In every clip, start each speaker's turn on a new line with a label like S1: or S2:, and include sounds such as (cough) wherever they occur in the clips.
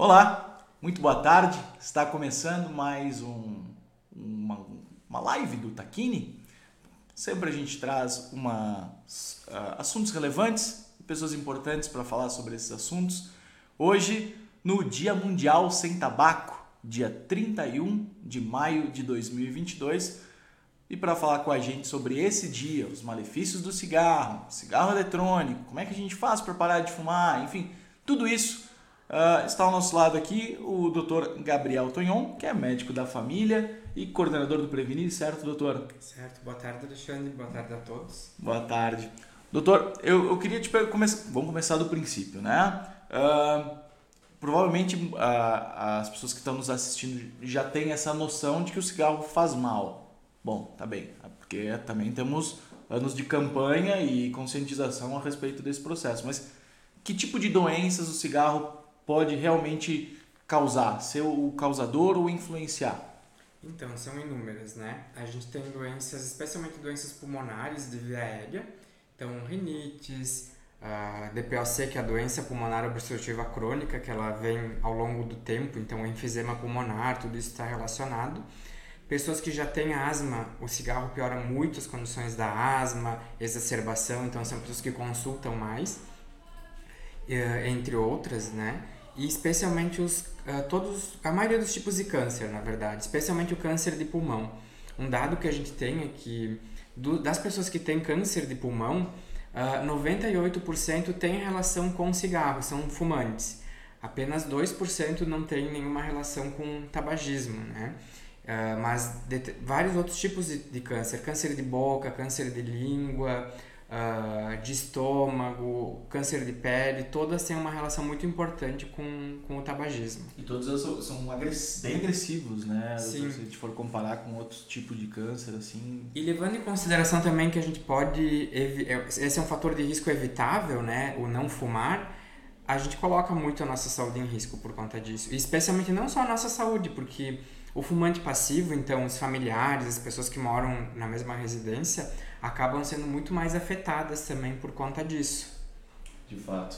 S1: Olá, muito boa tarde. Está começando mais um, uma, uma live do Taquini. Sempre a gente traz uma, uh, assuntos relevantes, pessoas importantes para falar sobre esses assuntos. Hoje, no Dia Mundial Sem Tabaco, dia 31 de maio de 2022. E para falar com a gente sobre esse dia, os malefícios do cigarro, cigarro eletrônico, como é que a gente faz para parar de fumar, enfim, tudo isso Uh, está ao nosso lado aqui o Dr. Gabriel Tonhon, que é médico da família e coordenador do Prevenir, certo, doutor?
S2: Certo. Boa tarde, Alexandre. Boa tarde a todos.
S1: Boa tarde. Doutor, eu, eu queria te perguntar, vamos começar do princípio, né? Uh, provavelmente uh, as pessoas que estão nos assistindo já têm essa noção de que o cigarro faz mal. Bom, tá bem, porque também temos anos de campanha e conscientização a respeito desse processo, mas que tipo de doenças o cigarro pode realmente causar? Ser o causador ou influenciar?
S2: Então, são inúmeras, né? A gente tem doenças, especialmente doenças pulmonares de via aérea, então rinites, a DPOC, que é a doença pulmonar obstrutiva crônica, que ela vem ao longo do tempo, então enfisema pulmonar, tudo isso está relacionado. Pessoas que já têm asma, o cigarro piora muito as condições da asma, exacerbação, então são pessoas que consultam mais, eh, entre outras, né? E especialmente os uh, todos a maioria dos tipos de câncer, na verdade, especialmente o câncer de pulmão. Um dado que a gente tem é que do, das pessoas que têm câncer de pulmão, uh, 98% tem relação com cigarro, são fumantes. Apenas 2% não tem nenhuma relação com tabagismo, né? Uh, mas vários outros tipos de, de câncer, câncer de boca, câncer de língua, uh, de estômago, câncer de pele, todas têm uma relação muito importante com, com o tabagismo.
S1: E todos são, são agress bem agressivos, né? Sim. Se a gente for comparar com outros tipos de câncer, assim...
S2: E levando em consideração também que a gente pode... É, esse é um fator de risco evitável, né? O não fumar a gente coloca muito a nossa saúde em risco por conta disso. E especialmente não só a nossa saúde, porque o fumante passivo, então os familiares, as pessoas que moram na mesma residência, acabam sendo muito mais afetadas também por conta disso.
S1: De fato.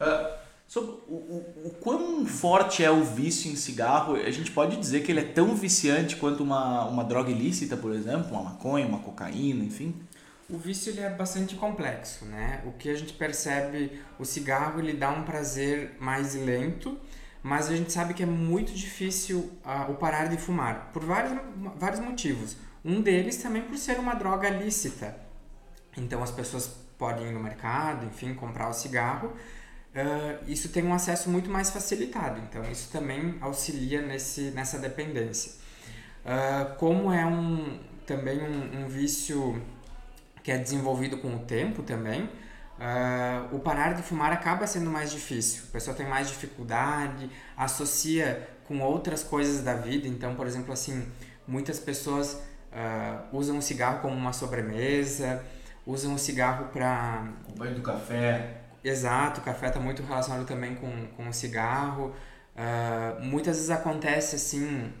S1: Uh, sobre o, o, o quão forte é o vício em cigarro, a gente pode dizer que ele é tão viciante quanto uma, uma droga ilícita, por exemplo, uma maconha, uma cocaína, enfim?
S2: O vício ele é bastante complexo, né? O que a gente percebe, o cigarro ele dá um prazer mais lento, mas a gente sabe que é muito difícil uh, o parar de fumar, por vários, vários motivos. Um deles também por ser uma droga lícita. Então as pessoas podem ir no mercado, enfim, comprar o cigarro. Uh, isso tem um acesso muito mais facilitado, então isso também auxilia nesse, nessa dependência. Uh, como é um, também um, um, vício que é desenvolvido com o tempo também, uh, o parar de fumar acaba sendo mais difícil. A pessoa tem mais dificuldade, associa com outras coisas da vida. Então, por exemplo, assim, muitas pessoas uh, usam o cigarro como uma sobremesa, usam o cigarro para...
S1: O banho do café.
S2: Exato, o café está muito relacionado também com, com o cigarro. Uh, muitas vezes acontece assim,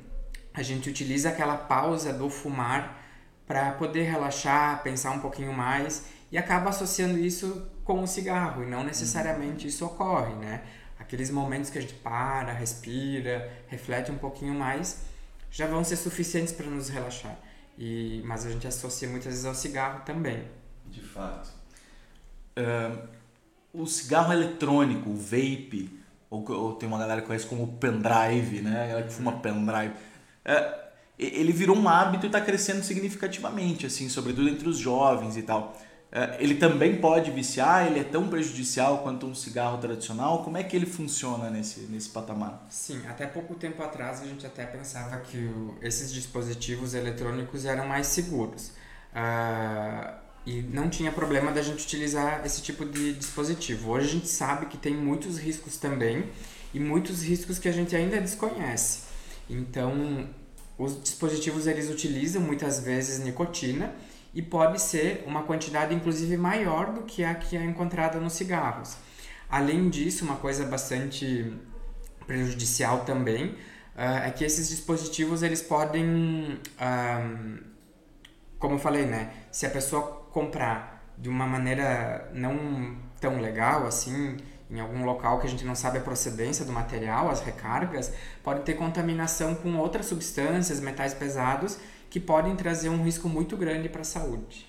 S2: a gente utiliza aquela pausa do fumar para poder relaxar, pensar um pouquinho mais e acaba associando isso com o cigarro e não necessariamente isso ocorre, né? Aqueles momentos que a gente para, respira, reflete um pouquinho mais, já vão ser suficientes para nos relaxar. E, mas a gente associa muitas vezes ao cigarro também.
S1: De fato. O cigarro eletrônico, o vape, ou, ou, tem uma galera que conhece como pendrive, né? Ela que fuma uhum. pendrive. Uh, ele virou um hábito e está crescendo significativamente, assim, sobretudo entre os jovens e tal. É, ele também pode viciar, ele é tão prejudicial quanto um cigarro tradicional. Como é que ele funciona nesse, nesse patamar?
S2: Sim, até pouco tempo atrás a gente até pensava que o, esses dispositivos eletrônicos eram mais seguros. Uh, e não tinha problema da gente utilizar esse tipo de dispositivo. Hoje a gente sabe que tem muitos riscos também e muitos riscos que a gente ainda desconhece. Então, os dispositivos eles utilizam muitas vezes nicotina e pode ser uma quantidade inclusive maior do que a que é encontrada nos cigarros. Além disso, uma coisa bastante prejudicial também uh, é que esses dispositivos eles podem, uh, como eu falei, né, se a pessoa comprar de uma maneira não tão legal assim em algum local que a gente não sabe a procedência do material, as recargas, pode ter contaminação com outras substâncias, metais pesados, que podem trazer um risco muito grande para a saúde.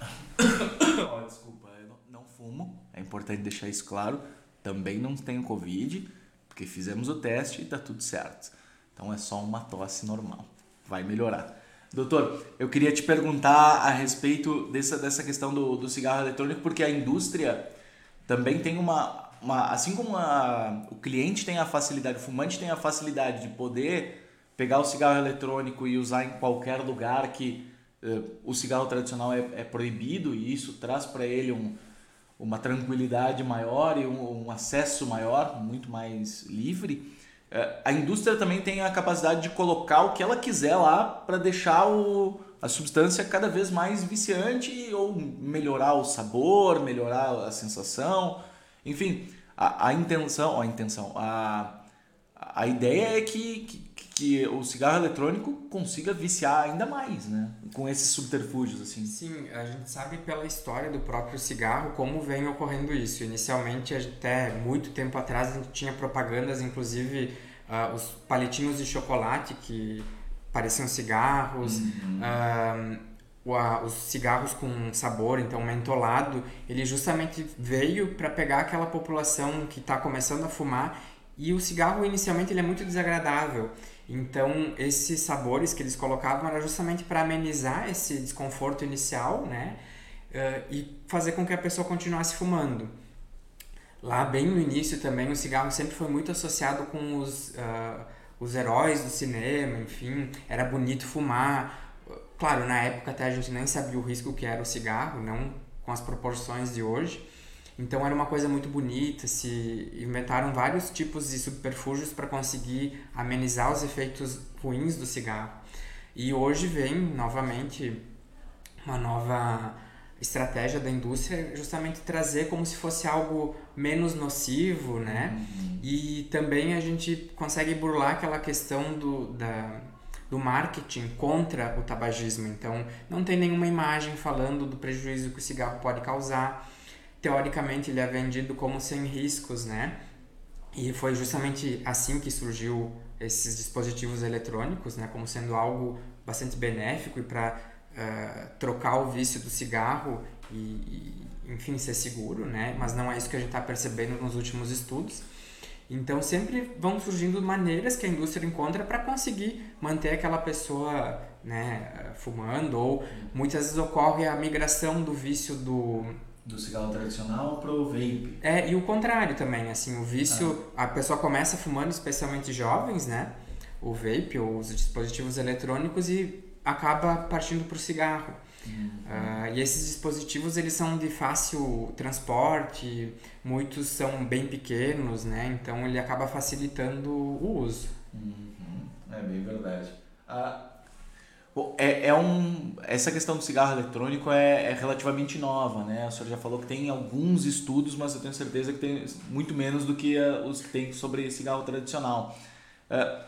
S2: (coughs)
S1: oh, desculpa, eu não fumo, é importante deixar isso claro. Também não tenho Covid, porque fizemos o teste e está tudo certo. Então é só uma tosse normal, vai melhorar. Doutor, eu queria te perguntar a respeito dessa, dessa questão do, do cigarro eletrônico, porque a indústria também tem uma. uma assim como a, o cliente tem a facilidade, o fumante tem a facilidade de poder pegar o cigarro eletrônico e usar em qualquer lugar que uh, o cigarro tradicional é, é, proibido, e isso traz para ele um, uma tranquilidade maior e um, um acesso maior, muito mais livre é, a indústria também tem a capacidade de colocar o que ela quiser lá para deixar o, a substância cada vez mais viciante ou melhorar o sabor, melhorar a sensação. Enfim, a, a intenção, a intenção, a, a ideia é que, que, que, o cigarro eletrônico consiga viciar ainda mais, né? Com esses subterfúgios, assim.
S2: Sim, a gente sabe pela história do próprio cigarro como vem ocorrendo isso. Inicialmente, até muito tempo atrás, a gente tinha propagandas, inclusive uh, os palitinhos de chocolate que pareciam cigarros, uhum. uh, os cigarros com sabor, então mentolado, ele justamente veio para pegar aquela população que está começando a fumar e o cigarro inicialmente ele é muito desagradável. Então esses sabores que eles colocavam era justamente para amenizar esse desconforto inicial, né? Uh, e fazer com que a pessoa continuasse fumando. Lá, bem no início também, o cigarro sempre foi muito associado com os, uh, os heróis do cinema, enfim, era bonito fumar. Claro, na época até a gente nem sabia o risco que era o cigarro, não com as proporções de hoje. Então era uma coisa muito bonita, se inventaram vários tipos de subterfúgios para conseguir amenizar os efeitos ruins do cigarro. E hoje vem novamente uma nova estratégia da indústria justamente trazer como se fosse algo menos nocivo, né? Uhum. E também a gente consegue burlar aquela questão do, da, do marketing contra o tabagismo. Então, não tem nenhuma imagem falando do prejuízo que o cigarro pode causar. Teoricamente, ele é vendido como sem riscos, né? E foi justamente assim que surgiu esses dispositivos eletrônicos, né? Como sendo algo bastante benéfico e para uh, trocar o vício do cigarro e, e, enfim, ser seguro, né? Mas não é isso que a gente está percebendo nos últimos estudos. Então sempre vão surgindo maneiras que a indústria encontra para conseguir manter aquela pessoa né, fumando ou muitas vezes ocorre a migração do vício do
S1: do cigarro tradicional para o vape.
S2: É, e o contrário também, assim, o vício, ah. a pessoa começa fumando, especialmente jovens, né? O vape ou os dispositivos eletrônicos e acaba partindo para o cigarro. Uhum. Uh, e esses dispositivos eles são de fácil transporte, muitos são bem pequenos, né? Então ele acaba facilitando o uso.
S1: Uhum. É bem verdade. Ah, é, é um, essa questão do cigarro eletrônico é, é, relativamente nova, né? O senhor já falou que tem alguns estudos, mas eu tenho certeza que tem muito menos do que uh, os que tem sobre cigarro tradicional. Uh,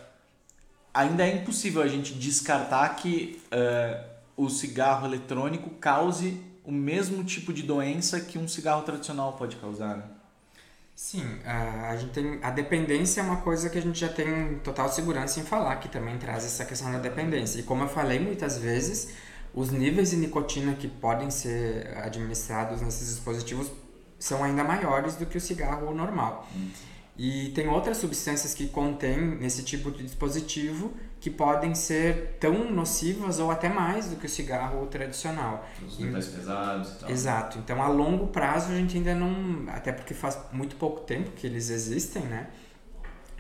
S1: ainda é impossível a gente descartar que uh, o cigarro eletrônico cause o mesmo tipo de doença que um cigarro tradicional pode causar. Né?
S2: Sim, a, gente tem a dependência é uma coisa que a gente já tem total segurança em falar, que também traz essa questão da dependência. E como eu falei muitas vezes, os níveis de nicotina que podem ser administrados nesses dispositivos são ainda maiores do que o cigarro normal. Hum. E tem outras substâncias que contêm nesse tipo de dispositivo que podem ser tão nocivas ou até mais do que o cigarro tradicional.
S1: Os metais pesados e tal.
S2: Exato. Então, a longo prazo, a gente ainda não... Até porque faz muito pouco tempo que eles existem, né?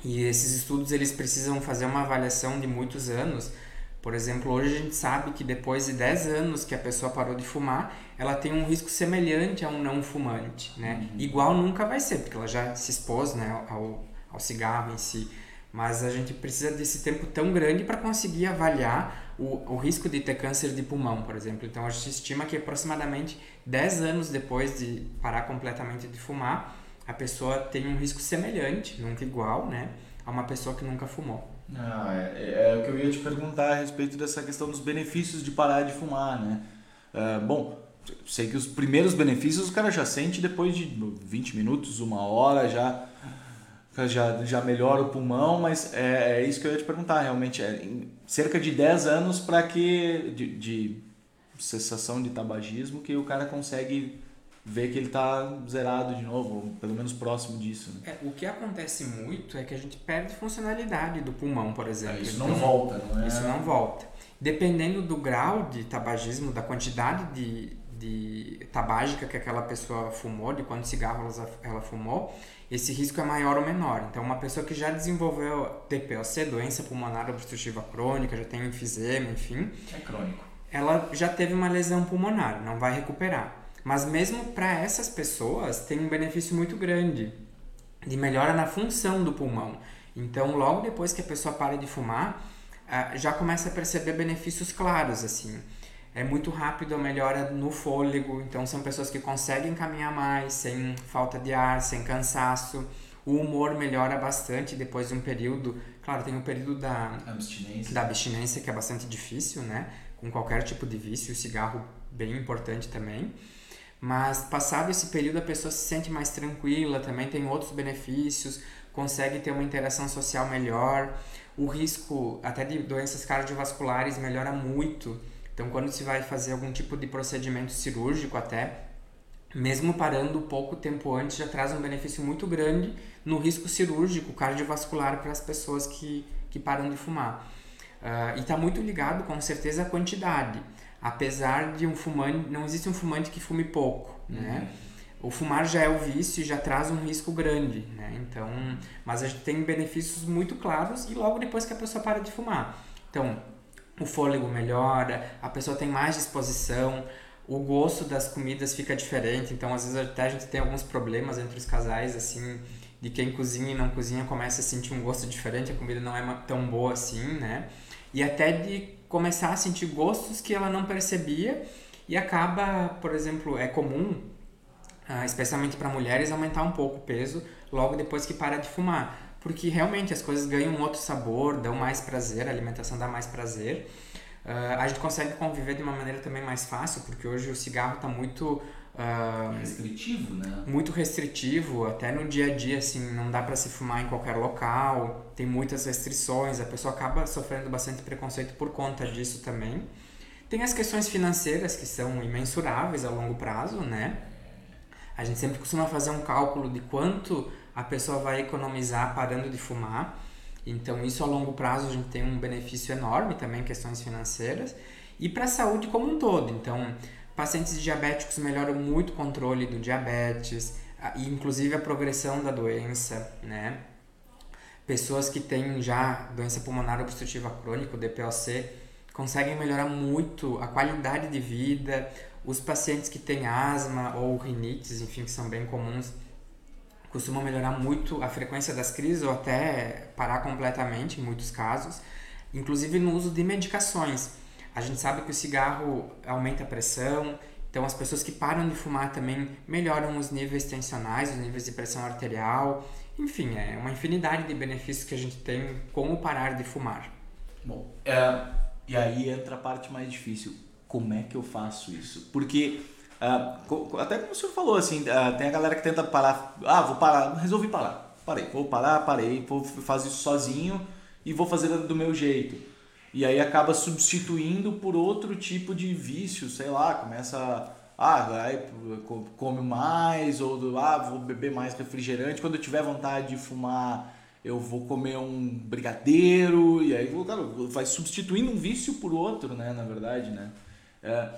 S2: E esses estudos, eles precisam fazer uma avaliação de muitos anos por exemplo, hoje a gente sabe que depois de 10 anos que a pessoa parou de fumar, ela tem um risco semelhante a um não fumante, né? Uhum. Igual nunca vai ser, porque ela já se expôs, né, ao, ao cigarro em si. Mas a gente precisa desse tempo tão grande para conseguir avaliar o, o risco de ter câncer de pulmão, por exemplo. Então a gente estima que aproximadamente 10 anos depois de parar completamente de fumar, a pessoa tem um risco semelhante, nunca igual, né, a uma pessoa que nunca fumou.
S1: Ah, é, é, o que eu ia te perguntar a respeito dessa questão dos benefícios de parar de fumar, né? Uh, bom, sei que os primeiros benefícios o cara já sente depois de 20 minutos, uma hora, já já, já melhora o pulmão, mas é, é isso que eu ia te perguntar, realmente, é cerca de 10 anos para que, de, de cessação de tabagismo, que o cara consegue ver que ele está zerado de novo, ou pelo menos próximo disso.
S2: Né? É, o que acontece muito é que a gente perde funcionalidade do pulmão, por exemplo. É,
S1: isso então, não volta, não é?
S2: Isso não volta. Dependendo do grau de tabagismo, da quantidade de, de tabágica que aquela pessoa fumou, de quantos cigarros ela fumou, esse risco é maior ou menor. Então, uma pessoa que já desenvolveu TPOC, doença pulmonar obstrutiva crônica, já tem enfisema, enfim.
S1: É crônico.
S2: Ela já teve uma lesão pulmonar, não vai recuperar. Mas mesmo para essas pessoas tem um benefício muito grande de melhora na função do pulmão. Então, logo depois que a pessoa para de fumar, ah, já começa a perceber benefícios claros assim. É muito rápido a melhora no fôlego, então são pessoas que conseguem caminhar mais sem falta de ar, sem cansaço. O humor melhora bastante depois de um período. Claro, tem o período da
S1: abstinência.
S2: da abstinência que é bastante difícil, né? Com qualquer tipo de vício, o cigarro bem importante também. Mas passado esse período a pessoa se sente mais tranquila, também tem outros benefícios, consegue ter uma interação social melhor, o risco até de doenças cardiovasculares melhora muito. Então quando se vai fazer algum tipo de procedimento cirúrgico até, mesmo parando pouco tempo antes, já traz um benefício muito grande no risco cirúrgico cardiovascular para as pessoas que, que param de fumar. Uh, e está muito ligado com certeza à quantidade apesar de um fumante, não existe um fumante que fume pouco, uhum. né? O fumar já é o vício e já traz um risco grande, né? Então, mas a gente tem benefícios muito claros e logo depois que a pessoa para de fumar. Então, o fôlego melhora, a pessoa tem mais disposição, o gosto das comidas fica diferente, então às vezes até a gente tem alguns problemas entre os casais, assim, de quem cozinha e não cozinha começa a sentir um gosto diferente, a comida não é tão boa assim, né? E até de começar a sentir gostos que ela não percebia e acaba, por exemplo, é comum, ah, especialmente para mulheres, aumentar um pouco o peso logo depois que para de fumar, porque realmente as coisas ganham um outro sabor, dão mais prazer, a alimentação dá mais prazer. Uh, a gente consegue conviver de uma maneira também mais fácil, porque hoje o cigarro está muito
S1: Uh, restritivo, né?
S2: Muito restritivo, até no dia a dia, assim, não dá para se fumar em qualquer local, tem muitas restrições, a pessoa acaba sofrendo bastante preconceito por conta disso também. Tem as questões financeiras que são imensuráveis a longo prazo, né? A gente sempre costuma fazer um cálculo de quanto a pessoa vai economizar parando de fumar. Então, isso a longo prazo a gente tem um benefício enorme também, questões financeiras. E para a saúde como um todo. Então, Pacientes diabéticos melhoram muito o controle do diabetes, inclusive a progressão da doença, né? Pessoas que têm já doença pulmonar obstrutiva crônica, DPOC, conseguem melhorar muito a qualidade de vida. Os pacientes que têm asma ou rinites, enfim, que são bem comuns, costumam melhorar muito a frequência das crises ou até parar completamente em muitos casos, inclusive no uso de medicações. A gente sabe que o cigarro aumenta a pressão, então as pessoas que param de fumar também melhoram os níveis tensionais, os níveis de pressão arterial. Enfim, é uma infinidade de benefícios que a gente tem com o parar de fumar.
S1: Bom, é, e aí entra a parte mais difícil. Como é que eu faço isso? Porque uh, até como o senhor falou, assim, uh, tem a galera que tenta parar. Ah, vou parar, resolvi parar. Parei, vou parar, parei, vou fazer isso sozinho e vou fazer do meu jeito e aí acaba substituindo por outro tipo de vício, sei lá, começa ah, vai, come mais, ou ah, vou beber mais refrigerante, quando eu tiver vontade de fumar, eu vou comer um brigadeiro, e aí cara, vai substituindo um vício por outro, né, na verdade, né? É,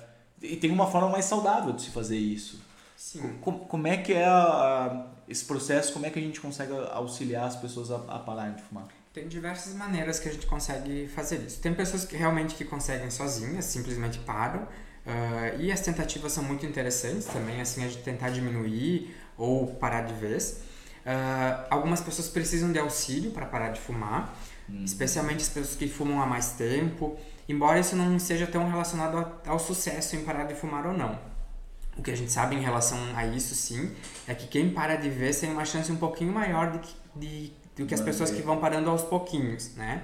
S1: e tem uma forma mais saudável de se fazer isso.
S2: Sim.
S1: Como, como é que é a, a, esse processo, como é que a gente consegue auxiliar as pessoas a, a pararem de fumar?
S2: Tem diversas maneiras que a gente consegue fazer isso. Tem pessoas que realmente que conseguem sozinhas, simplesmente param. Uh, e as tentativas são muito interessantes também, assim, a gente tentar diminuir ou parar de vez. Uh, algumas pessoas precisam de auxílio para parar de fumar, uhum. especialmente as pessoas que fumam há mais tempo, embora isso não seja tão relacionado ao, ao sucesso em parar de fumar ou não. O que a gente sabe em relação a isso, sim, é que quem para de vez tem uma chance um pouquinho maior de, de do que as pessoas que vão parando aos pouquinhos, né?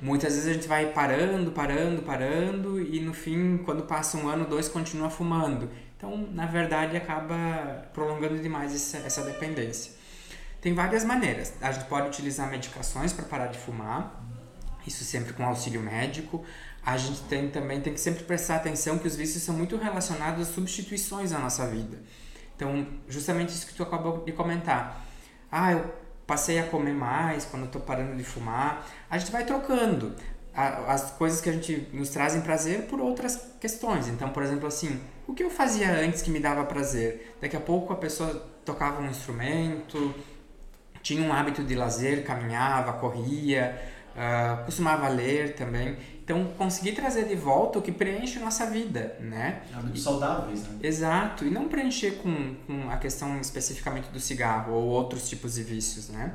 S2: Muitas vezes a gente vai parando, parando, parando e no fim, quando passa um ano, dois, continua fumando. Então, na verdade, acaba prolongando demais essa, essa dependência. Tem várias maneiras. A gente pode utilizar medicações para parar de fumar, isso sempre com auxílio médico. A gente tem, também tem que sempre prestar atenção que os vícios são muito relacionados a substituições na nossa vida. Então, justamente isso que tu acabou de comentar. Ah, eu passei a comer mais quando estou parando de fumar. A gente vai trocando as coisas que a gente nos trazem prazer por outras questões. Então, por exemplo, assim, o que eu fazia antes que me dava prazer? Daqui a pouco a pessoa tocava um instrumento, tinha um hábito de lazer, caminhava, corria, uh, costumava ler também. Então, conseguir trazer de volta o que preenche nossa vida, né?
S1: Hábitos saudáveis, né?
S2: Exato. E não preencher com, com a questão especificamente do cigarro ou outros tipos de vícios, né?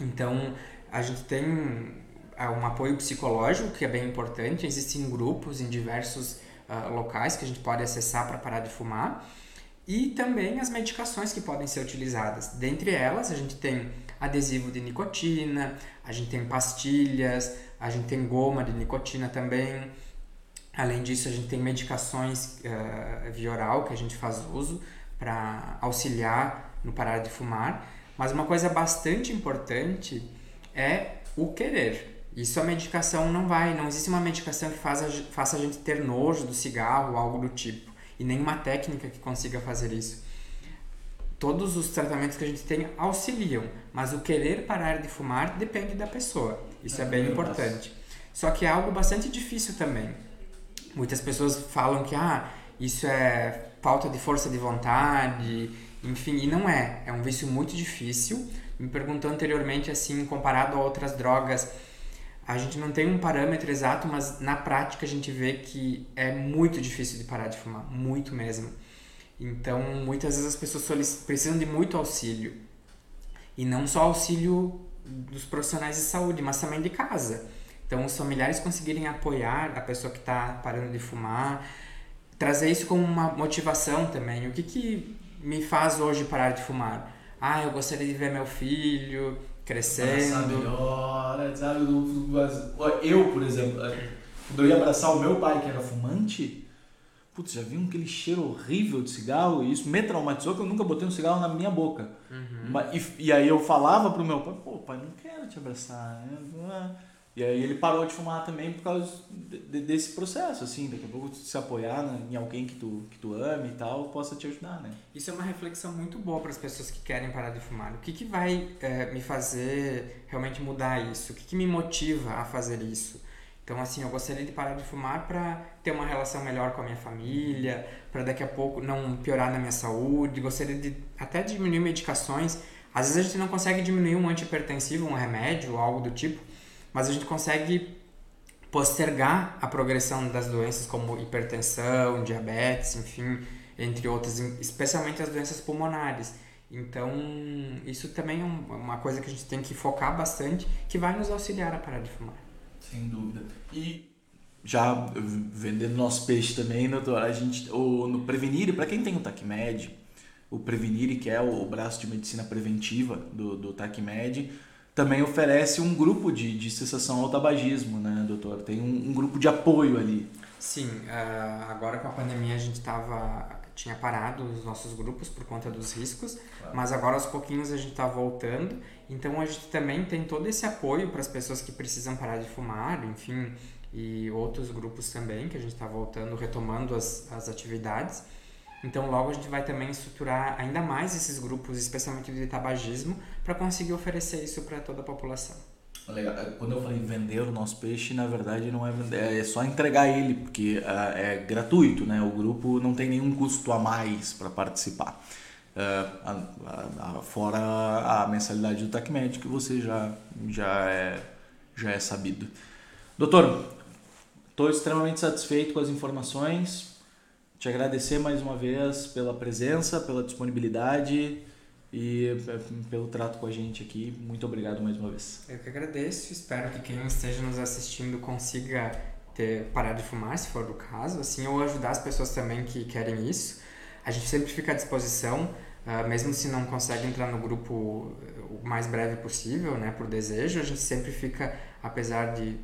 S2: Então, a gente tem ah, um apoio psicológico que é bem importante. Existem grupos em diversos uh, locais que a gente pode acessar para parar de fumar e também as medicações que podem ser utilizadas. Dentre elas, a gente tem adesivo de nicotina, a gente tem pastilhas, a gente tem goma de nicotina também. Além disso, a gente tem medicações uh, via oral que a gente faz uso para auxiliar no parar de fumar. Mas uma coisa bastante importante é o querer. Isso a medicação não vai, não existe uma medicação que faça a gente ter nojo do cigarro ou algo do tipo e nenhuma técnica que consiga fazer isso. Todos os tratamentos que a gente tem auxiliam, mas o querer parar de fumar depende da pessoa. Isso é, é bem importante. Só que é algo bastante difícil também. Muitas pessoas falam que ah, isso é falta de força de vontade, enfim, e não é. É um vício muito difícil. Me perguntou anteriormente assim, comparado a outras drogas, a gente não tem um parâmetro exato, mas na prática a gente vê que é muito difícil de parar de fumar, muito mesmo. Então, muitas vezes as pessoas precisam de muito auxílio. E não só auxílio dos profissionais de saúde, mas também de casa. Então, os familiares conseguirem apoiar a pessoa que está parando de fumar, trazer isso como uma motivação também. O que, que me faz hoje parar de fumar? Ah, eu gostaria de ver meu filho, crescendo.
S1: Abraçar melhor, né, sabe? Eu, por exemplo, é, quando eu ia abraçar o meu pai, que era fumante, putz, já vi aquele cheiro horrível de cigarro e isso me traumatizou que eu nunca botei um cigarro na minha boca. Uhum. E, e aí eu falava pro meu pai, pô, pai, não quero te abraçar. Né? E aí ele parou de fumar também por causa de, desse processo, assim, daqui a pouco se apoiar em alguém que tu, que tu ame e tal, possa te ajudar, né?
S2: Isso é uma reflexão muito boa para as pessoas que querem parar de fumar. O que, que vai é, me fazer realmente mudar isso? O que, que me motiva a fazer isso? Então, assim, eu gostaria de parar de fumar para ter uma relação melhor com a minha família, para daqui a pouco não piorar na minha saúde, gostaria de até diminuir medicações. Às vezes a gente não consegue diminuir um antipertensivo, um remédio, algo do tipo, mas a gente consegue postergar a progressão das doenças como hipertensão, diabetes, enfim, entre outras, especialmente as doenças pulmonares. Então, isso também é uma coisa que a gente tem que focar bastante, que vai nos auxiliar a parar de fumar.
S1: Sem dúvida. E já vendendo nosso peixe também, doutor, a gente, o, no Prevenir, para quem tem o TACMED, o Prevenir, que é o braço de medicina preventiva do, do TACMED, também oferece um grupo de, de cessação ao tabagismo, né, doutor? Tem um, um grupo de apoio ali.
S2: Sim, uh, agora com a pandemia a gente tava, tinha parado os nossos grupos por conta dos riscos, claro. mas agora aos pouquinhos a gente está voltando, então a gente também tem todo esse apoio para as pessoas que precisam parar de fumar, enfim, e outros grupos também que a gente está voltando, retomando as, as atividades. Então, logo a gente vai também estruturar ainda mais esses grupos, especialmente de tabagismo, para conseguir oferecer isso para toda a população.
S1: É, quando eu falei vender o nosso peixe, na verdade não é vender, é só entregar ele, porque uh, é gratuito, né? O grupo não tem nenhum custo a mais para participar. Uh, fora a mensalidade do TACMED, que você já, já, é, já é sabido. Doutor, estou extremamente satisfeito com as informações te agradecer mais uma vez pela presença, pela disponibilidade e é, pelo trato com a gente aqui. Muito obrigado mais uma vez.
S2: Eu que agradeço. Espero que quem esteja nos assistindo consiga ter parar de fumar, se for o caso, assim, ou ajudar as pessoas também que querem isso. A gente sempre fica à disposição, uh, mesmo se não consegue entrar no grupo o mais breve possível, né, por desejo, a gente sempre fica, apesar de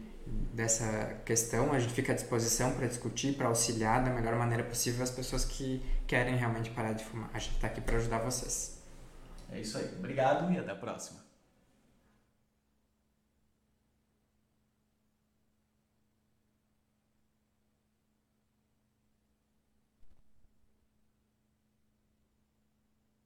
S2: dessa questão. A gente fica à disposição para discutir, para auxiliar da melhor maneira possível as pessoas que querem realmente parar de fumar. A gente está aqui para ajudar vocês.
S1: É isso aí. Obrigado e até a próxima.